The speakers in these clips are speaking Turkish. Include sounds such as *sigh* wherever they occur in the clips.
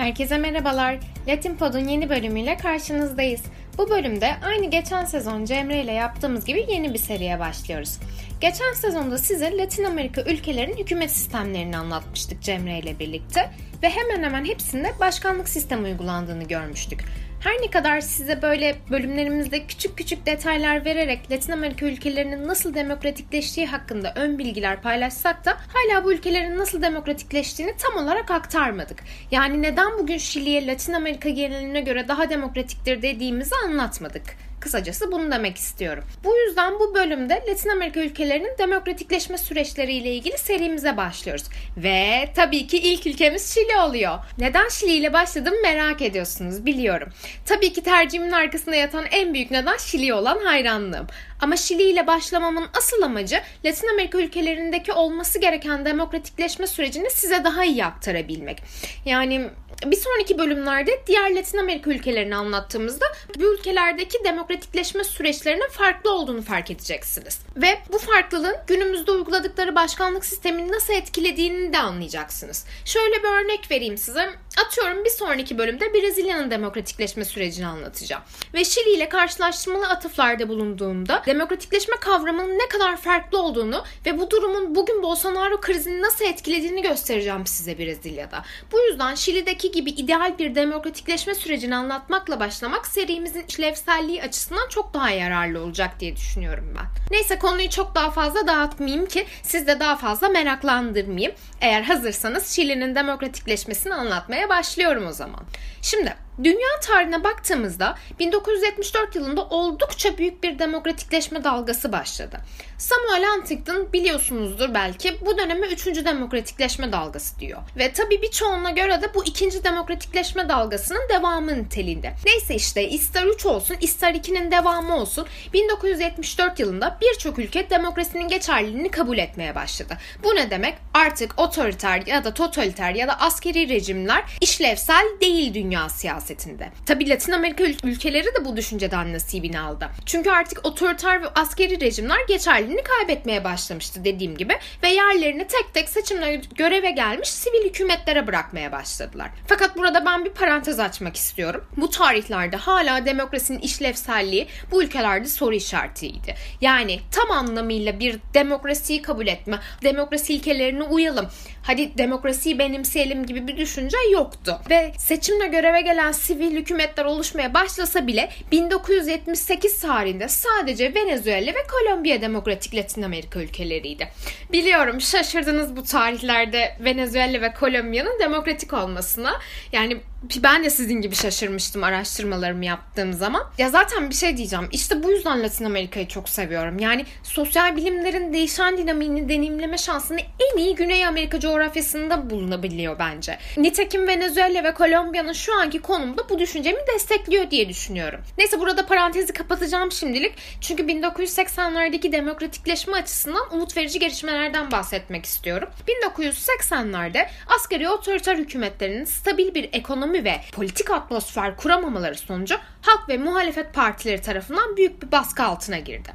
Herkese merhabalar. Latin Pod'un yeni bölümüyle karşınızdayız. Bu bölümde aynı geçen sezon Cemre ile yaptığımız gibi yeni bir seriye başlıyoruz. Geçen sezonda size Latin Amerika ülkelerinin hükümet sistemlerini anlatmıştık Cemre ile birlikte ve hemen hemen hepsinde başkanlık sistemi uygulandığını görmüştük. Her ne kadar size böyle bölümlerimizde küçük küçük detaylar vererek Latin Amerika ülkelerinin nasıl demokratikleştiği hakkında ön bilgiler paylaşsak da hala bu ülkelerin nasıl demokratikleştiğini tam olarak aktarmadık. Yani neden bugün Şili'ye Latin Amerika geneline göre daha demokratiktir dediğimizi anlatmadık. Kısacası bunu demek istiyorum. Bu yüzden bu bölümde Latin Amerika ülkelerinin demokratikleşme süreçleriyle ilgili serimize başlıyoruz. Ve tabii ki ilk ülkemiz Şili oluyor. Neden Şili ile başladım merak ediyorsunuz biliyorum. Tabii ki tercihimin arkasında yatan en büyük neden Şili olan hayranlığım. Ama Şili ile başlamamın asıl amacı Latin Amerika ülkelerindeki olması gereken demokratikleşme sürecini size daha iyi aktarabilmek. Yani bir sonraki bölümlerde diğer Latin Amerika ülkelerini anlattığımızda bu ülkelerdeki demokratikleşme süreçlerinin farklı olduğunu fark edeceksiniz. Ve bu farklılığın günümüzde uyguladıkları başkanlık sistemini nasıl etkilediğini de anlayacaksınız. Şöyle bir örnek vereyim size. Atıyorum bir sonraki bölümde Brezilya'nın demokratikleşme sürecini anlatacağım. Ve Şili ile karşılaştırmalı atıflarda bulunduğumda demokratikleşme kavramının ne kadar farklı olduğunu ve bu durumun bugün Bolsonaro krizini nasıl etkilediğini göstereceğim size Brezilya'da. Bu yüzden Şili'deki gibi ideal bir demokratikleşme sürecini anlatmakla başlamak serimizin işlevselliği açısından çok daha yararlı olacak diye düşünüyorum ben. Neyse konuyu çok daha fazla dağıtmayayım ki siz de daha fazla meraklandırmayayım. Eğer hazırsanız Şili'nin demokratikleşmesini anlatmaya başlıyorum o zaman. Şimdi Dünya tarihine baktığımızda 1974 yılında oldukça büyük bir demokratikleşme dalgası başladı. Samuel Huntington biliyorsunuzdur belki bu döneme 3. demokratikleşme dalgası diyor. Ve tabi birçoğuna göre de bu 2. demokratikleşme dalgasının devamı niteliğinde. Neyse işte ister 3 olsun ister 2'nin devamı olsun 1974 yılında birçok ülke demokrasinin geçerliliğini kabul etmeye başladı. Bu ne demek? Artık otoriter ya da totaliter ya da askeri rejimler işlevsel değil dünya siyasetinde. Tabi Latin Amerika ülkeleri de bu düşünceden nasibini aldı. Çünkü artık otoriter ve askeri rejimler geçerliliğini kaybetmeye başlamıştı dediğim gibi ve yerlerini tek tek seçimle göreve gelmiş sivil hükümetlere bırakmaya başladılar. Fakat burada ben bir parantez açmak istiyorum. Bu tarihlerde hala demokrasinin işlevselliği bu ülkelerde soru işaretiydi. Yani tam anlamıyla bir demokrasiyi kabul etme, demokrasi ilkelerine uyalım, hadi demokrasiyi benimseyelim gibi bir düşünce yoktu. Ve seçimle göreve gelen sivil hükümetler oluşmaya başlasa bile 1978 tarihinde sadece Venezuela ve Kolombiya demokratik Latin Amerika ülkeleriydi. Biliyorum şaşırdınız bu tarihlerde Venezuela ve Kolombiya'nın demokratik olmasına. Yani ben de sizin gibi şaşırmıştım araştırmalarımı yaptığım zaman. Ya zaten bir şey diyeceğim. İşte bu yüzden Latin Amerika'yı çok seviyorum. Yani sosyal bilimlerin değişen dinamiğini deneyimleme şansını en iyi Güney Amerika coğrafyasında bulunabiliyor bence. Nitekim Venezuela ve Kolombiya'nın şu anki konumda bu düşüncemi destekliyor diye düşünüyorum. Neyse burada parantezi kapatacağım şimdilik. Çünkü 1980'lerdeki demokratikleşme açısından umut verici gelişmelerden bahsetmek istiyorum. 1980'lerde askeri otoriter hükümetlerinin stabil bir ekonomi ve politik atmosfer kuramamaları sonucu halk ve muhalefet partileri tarafından büyük bir baskı altına girdi.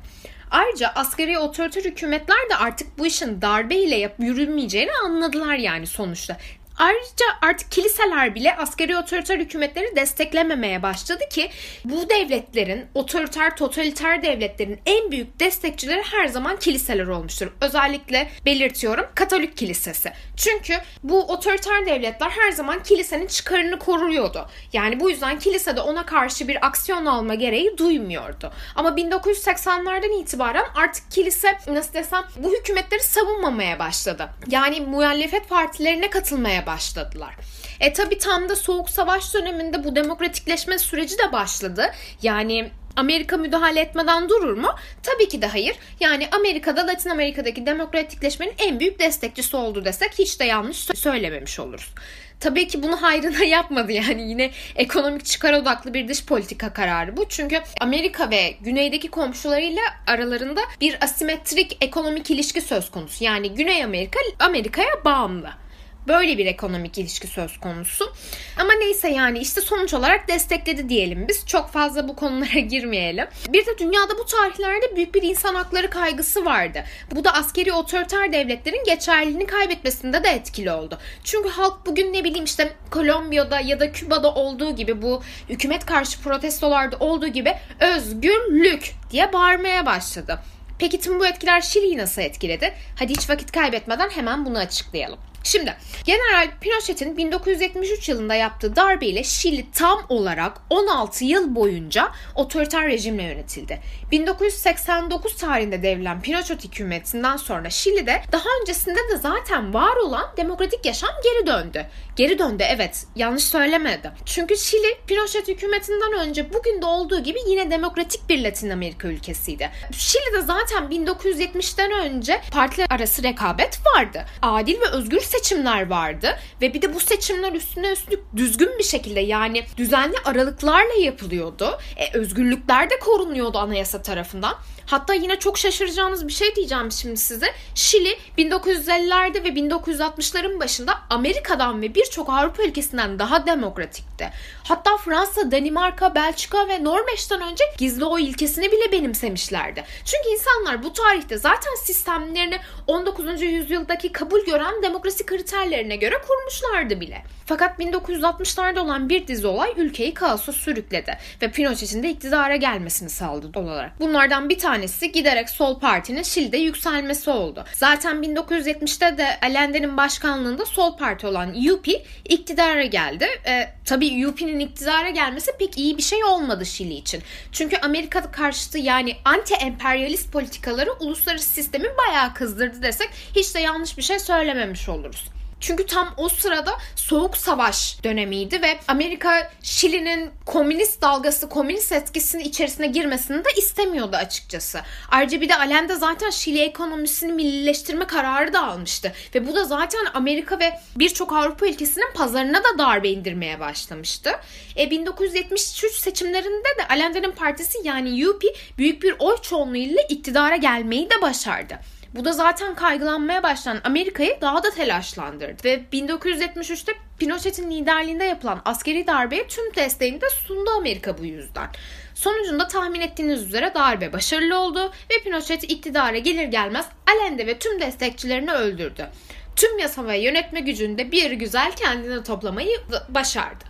Ayrıca askeri otoriter hükümetler de artık bu işin darbeyle yap yürümeyeceğini anladılar yani sonuçta. Ayrıca artık kiliseler bile askeri otoriter hükümetleri desteklememeye başladı ki bu devletlerin, otoriter totaliter devletlerin en büyük destekçileri her zaman kiliseler olmuştur. Özellikle belirtiyorum Katolik kilisesi. Çünkü bu otoriter devletler her zaman kilisenin çıkarını koruyordu. Yani bu yüzden kilise de ona karşı bir aksiyon alma gereği duymuyordu. Ama 1980'lerden itibaren artık kilise nasıl desem bu hükümetleri savunmamaya başladı. Yani muhalefet partilerine katılmaya başladılar. E tabi tam da soğuk savaş döneminde bu demokratikleşme süreci de başladı. Yani Amerika müdahale etmeden durur mu? Tabii ki de hayır. Yani Amerika'da Latin Amerika'daki demokratikleşmenin en büyük destekçisi oldu desek hiç de yanlış söylememiş oluruz. Tabii ki bunu hayrına *laughs* yapmadı yani yine ekonomik çıkar odaklı bir dış politika kararı bu. Çünkü Amerika ve güneydeki komşularıyla aralarında bir asimetrik ekonomik ilişki söz konusu. Yani Güney Amerika Amerika'ya bağımlı. Böyle bir ekonomik ilişki söz konusu. Ama neyse yani işte sonuç olarak destekledi diyelim biz. Çok fazla bu konulara *laughs* girmeyelim. Bir de dünyada bu tarihlerde büyük bir insan hakları kaygısı vardı. Bu da askeri otoriter devletlerin geçerliliğini kaybetmesinde de etkili oldu. Çünkü halk bugün ne bileyim işte Kolombiya'da ya da Küba'da olduğu gibi bu hükümet karşı protestolarda olduğu gibi özgürlük diye bağırmaya başladı. Peki tüm bu etkiler Şili'yi nasıl etkiledi? Hadi hiç vakit kaybetmeden hemen bunu açıklayalım. Şimdi General Pinochet'in 1973 yılında yaptığı darbeyle Şili tam olarak 16 yıl boyunca otoriter rejimle yönetildi. 1989 tarihinde devrilen Pinochet hükümetinden sonra Şili'de daha öncesinde de zaten var olan demokratik yaşam geri döndü. Geri döndü evet yanlış söylemedim. Çünkü Şili Pinochet hükümetinden önce bugün de olduğu gibi yine demokratik bir Latin Amerika ülkesiydi. Şili'de zaten 1970'ten önce partiler arası rekabet vardı. Adil ve özgür seçimler vardı ve bir de bu seçimler üstüne üstlük düzgün bir şekilde yani düzenli aralıklarla yapılıyordu. E, özgürlükler de korunuyordu anayasa tarafından. Hatta yine çok şaşıracağınız bir şey diyeceğim şimdi size. Şili 1950'lerde ve 1960'ların başında Amerika'dan ve birçok Avrupa ülkesinden daha demokratikti. Hatta Fransa, Danimarka, Belçika ve Norveç'ten önce gizli oy ilkesini bile benimsemişlerdi. Çünkü insanlar bu tarihte zaten sistemlerini 19. yüzyıldaki kabul gören demokrasi kriterlerine göre kurmuşlardı bile. Fakat 1960'larda olan bir dizi olay ülkeyi kaosa sürükledi ve Pinochet'in de iktidara gelmesini sağladı olarak. Bunlardan bir tanesi giderek Sol Parti'nin Şili'de yükselmesi oldu. Zaten 1970'te de Allende'nin başkanlığında Sol Parti olan UP iktidara geldi. E, tabii UP'nin iktidara gelmesi pek iyi bir şey olmadı Şili için. Çünkü Amerika karşıtı yani anti-emperyalist politikaları uluslararası sistemi bayağı kızdırdı desek hiç de yanlış bir şey söylememiş oluruz. Çünkü tam o sırada soğuk savaş dönemiydi ve Amerika Şili'nin komünist dalgası, komünist etkisinin içerisine girmesini de istemiyordu açıkçası. Ayrıca bir de Allende zaten Şili ekonomisini millileştirme kararı da almıştı. Ve bu da zaten Amerika ve birçok Avrupa ülkesinin pazarına da darbe indirmeye başlamıştı. E, 1973 seçimlerinde de Allende'nin partisi yani UP büyük bir oy çoğunluğuyla iktidara gelmeyi de başardı. Bu da zaten kaygılanmaya başlayan Amerika'yı daha da telaşlandırdı. Ve 1973'te Pinochet'in liderliğinde yapılan askeri darbeye tüm desteğini de sundu Amerika bu yüzden. Sonucunda tahmin ettiğiniz üzere darbe başarılı oldu ve Pinochet iktidara gelir gelmez Allende ve tüm destekçilerini öldürdü. Tüm yasa ve yönetme gücünü de bir güzel kendine toplamayı başardı.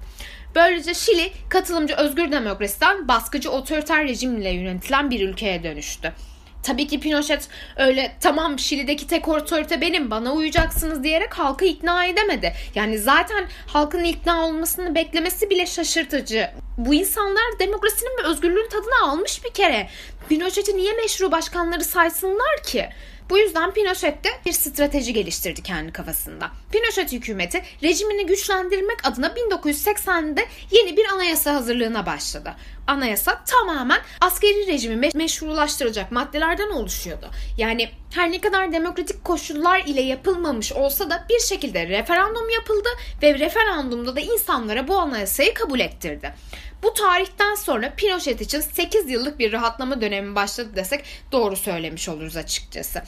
Böylece Şili katılımcı özgür demokrasiden baskıcı otoriter rejimle yönetilen bir ülkeye dönüştü. Tabii ki Pinochet öyle tamam Şili'deki tek otorite benim bana uyacaksınız diyerek halkı ikna edemedi. Yani zaten halkın ikna olmasını beklemesi bile şaşırtıcı. Bu insanlar demokrasinin ve özgürlüğün tadını almış bir kere. Pinochet'i niye meşru başkanları saysınlar ki? Bu yüzden Pinochet de bir strateji geliştirdi kendi kafasında. Pinochet hükümeti rejimini güçlendirmek adına 1980'de yeni bir anayasa hazırlığına başladı. Anayasa tamamen askeri rejimi meşrulaştıracak maddelerden oluşuyordu. Yani her ne kadar demokratik koşullar ile yapılmamış olsa da bir şekilde referandum yapıldı ve referandumda da insanlara bu anayasayı kabul ettirdi. Bu tarihten sonra Pinochet için 8 yıllık bir rahatlama dönemi başladı desek doğru söylemiş oluruz açıkçası.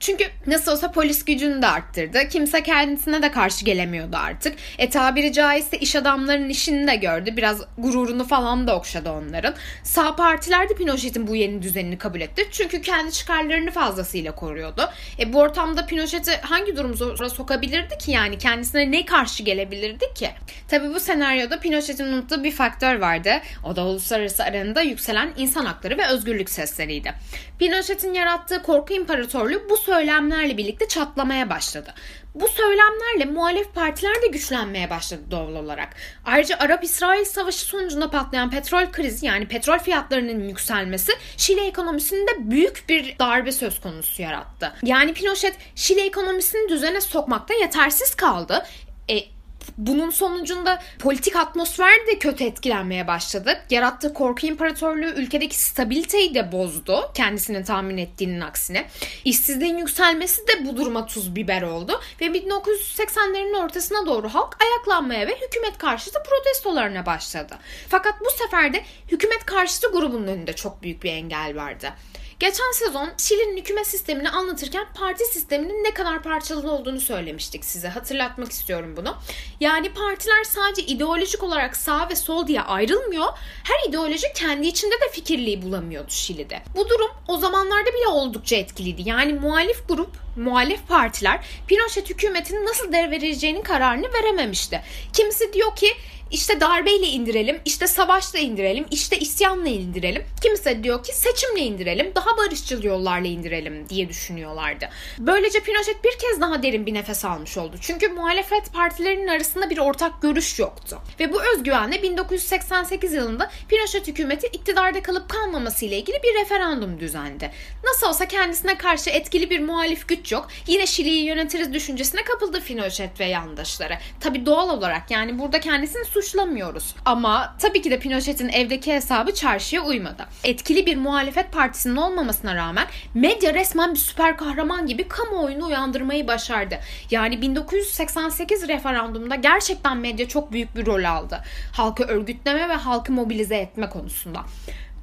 Çünkü nasıl olsa polis gücünü de arttırdı. Kimse kendisine de karşı gelemiyordu artık. E tabiri caizse iş adamlarının işini de gördü. Biraz gururunu falan da okşadı onların. Sağ partiler de Pinochet'in bu yeni düzenini kabul etti. Çünkü kendi çıkarlarını fazlasıyla koruyordu. E bu ortamda Pinochet'i hangi duruma sokabilirdi ki yani? Kendisine ne karşı gelebilirdi ki? Tabi bu senaryoda Pinochet'in unuttuğu bir faktör vardı. O da uluslararası arenada yükselen insan hakları ve özgürlük sesleriydi. Pinochet'in yarattığı korku imparatorluğu bu söylemlerle birlikte çatlamaya başladı. Bu söylemlerle muhalef partiler de güçlenmeye başladı doğal olarak. Ayrıca Arap-İsrail savaşı sonucunda patlayan petrol krizi yani petrol fiyatlarının yükselmesi Şili ekonomisinde büyük bir darbe söz konusu yarattı. Yani Pinochet Şili ekonomisini düzene sokmakta yetersiz kaldı. E, bunun sonucunda politik atmosfer de kötü etkilenmeye başladı. Yarattığı korku imparatorluğu ülkedeki stabiliteyi de bozdu. Kendisinin tahmin ettiğinin aksine. İşsizliğin yükselmesi de bu duruma tuz biber oldu. Ve 1980'lerin ortasına doğru halk ayaklanmaya ve hükümet karşıtı protestolarına başladı. Fakat bu sefer de hükümet karşıtı grubun önünde çok büyük bir engel vardı. Geçen sezon Şili'nin hükümet sistemini anlatırken parti sisteminin ne kadar parçalı olduğunu söylemiştik size. Hatırlatmak istiyorum bunu. Yani partiler sadece ideolojik olarak sağ ve sol diye ayrılmıyor. Her ideoloji kendi içinde de fikirliği bulamıyordu Şili'de. Bu durum o zamanlarda bile oldukça etkiliydi. Yani muhalif grup muhalif partiler Pinochet hükümetinin nasıl devredeceğinin kararını verememişti. Kimisi diyor ki işte darbeyle indirelim, işte savaşla indirelim, işte isyanla indirelim. Kimse diyor ki seçimle indirelim, daha barışçıl yollarla indirelim diye düşünüyorlardı. Böylece Pinochet bir kez daha derin bir nefes almış oldu. Çünkü muhalefet partilerinin arasında bir ortak görüş yoktu. Ve bu özgüvenle 1988 yılında Pinochet hükümeti iktidarda kalıp kalmaması ile ilgili bir referandum düzenledi. Nasıl olsa kendisine karşı etkili bir muhalif güç yok. Yine Şili'yi yönetiriz düşüncesine kapıldı Pinochet ve yandaşları. Tabi doğal olarak yani burada kendisini suçlamıyoruz. Ama tabii ki de Pinochet'in evdeki hesabı çarşıya uymadı. Etkili bir muhalefet partisinin olmamasına rağmen medya resmen bir süper kahraman gibi kamuoyunu uyandırmayı başardı. Yani 1988 referandumda gerçekten medya çok büyük bir rol aldı. Halkı örgütleme ve halkı mobilize etme konusunda.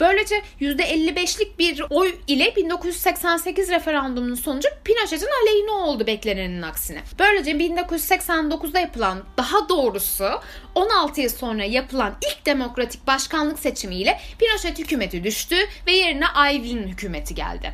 Böylece %55'lik bir oy ile 1988 referandumunun sonucu Pinochet'in aleyhine oldu beklenenin aksine. Böylece 1989'da yapılan daha doğrusu 16 yıl sonra yapılan ilk demokratik başkanlık seçimiyle Pinochet hükümeti düştü ve yerine Aylwin hükümeti geldi.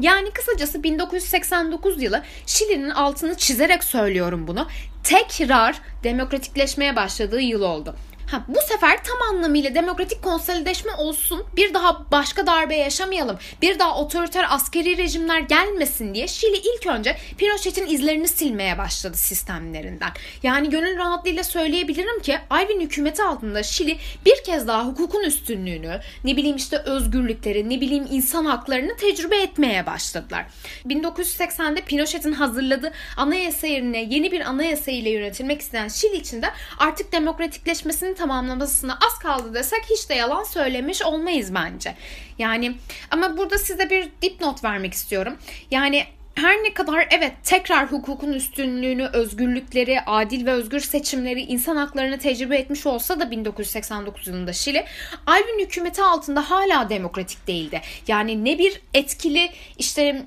Yani kısacası 1989 yılı Şili'nin altını çizerek söylüyorum bunu. Tekrar demokratikleşmeye başladığı yıl oldu. Ha, bu sefer tam anlamıyla demokratik konsolideşme olsun. Bir daha başka darbe yaşamayalım. Bir daha otoriter askeri rejimler gelmesin diye Şili ilk önce Pinochet'in izlerini silmeye başladı sistemlerinden. Yani gönül rahatlığıyla söyleyebilirim ki Ayvin hükümeti altında Şili bir kez daha hukukun üstünlüğünü, ne bileyim işte özgürlükleri, ne bileyim insan haklarını tecrübe etmeye başladılar. 1980'de Pinochet'in hazırladığı anayasa yerine yeni bir anayasa ile yönetilmek isteyen Şili için de artık demokratikleşmesini tamamlamasına az kaldı desek hiç de yalan söylemiş olmayız bence. Yani ama burada size bir dipnot vermek istiyorum. Yani her ne kadar evet tekrar hukukun üstünlüğünü, özgürlükleri, adil ve özgür seçimleri, insan haklarını tecrübe etmiş olsa da 1989 yılında Şili, Alvin hükümeti altında hala demokratik değildi. Yani ne bir etkili işte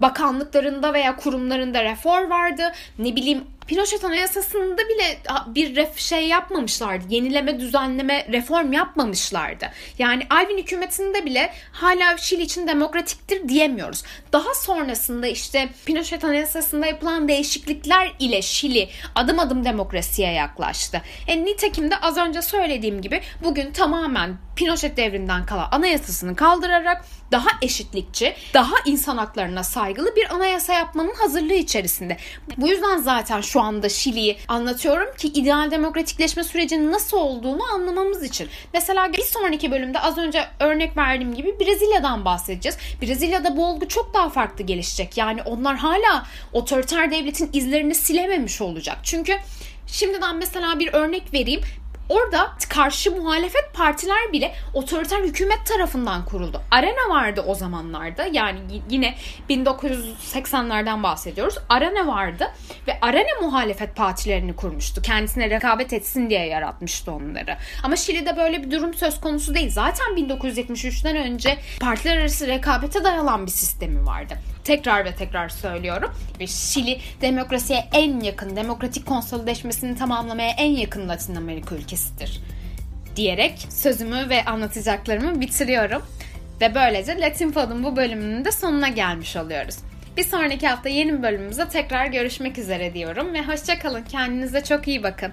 bakanlıklarında veya kurumlarında reform vardı, ne bileyim Pinochet Anayasası'nda bile bir ref şey yapmamışlardı. Yenileme, düzenleme, reform yapmamışlardı. Yani Alvin hükümetinde bile hala Şili için demokratiktir diyemiyoruz. Daha sonrasında işte Pinochet Anayasası'nda yapılan değişiklikler ile Şili adım adım demokrasiye yaklaştı. E, nitekim de az önce söylediğim gibi bugün tamamen Pinochet devrinden kalan anayasasını kaldırarak daha eşitlikçi, daha insan haklarına saygılı bir anayasa yapmanın hazırlığı içerisinde. Bu yüzden zaten şu anda Şili'yi anlatıyorum ki ideal demokratikleşme sürecinin nasıl olduğunu anlamamız için. Mesela bir sonraki bölümde az önce örnek verdiğim gibi Brezilya'dan bahsedeceğiz. Brezilya'da bu olgu çok daha farklı gelişecek. Yani onlar hala otoriter devletin izlerini silememiş olacak. Çünkü Şimdiden mesela bir örnek vereyim. Orada karşı muhalefet partiler bile otoriter hükümet tarafından kuruldu. Arena vardı o zamanlarda. Yani yine 1980'lerden bahsediyoruz. Arena vardı ve Arena muhalefet partilerini kurmuştu. Kendisine rekabet etsin diye yaratmıştı onları. Ama Şili'de böyle bir durum söz konusu değil. Zaten 1973'ten önce partiler arası rekabete dayalan bir sistemi vardı. Tekrar ve tekrar söylüyorum. Şili demokrasiye en yakın, demokratik konsolideşmesini tamamlamaya en yakın Latin Amerika ülkesidir. Diyerek sözümü ve anlatacaklarımı bitiriyorum. Ve böylece Latin Pod'un bu bölümünün de sonuna gelmiş oluyoruz. Bir sonraki hafta yeni bölümümüzde tekrar görüşmek üzere diyorum ve hoşçakalın. Kendinize çok iyi bakın.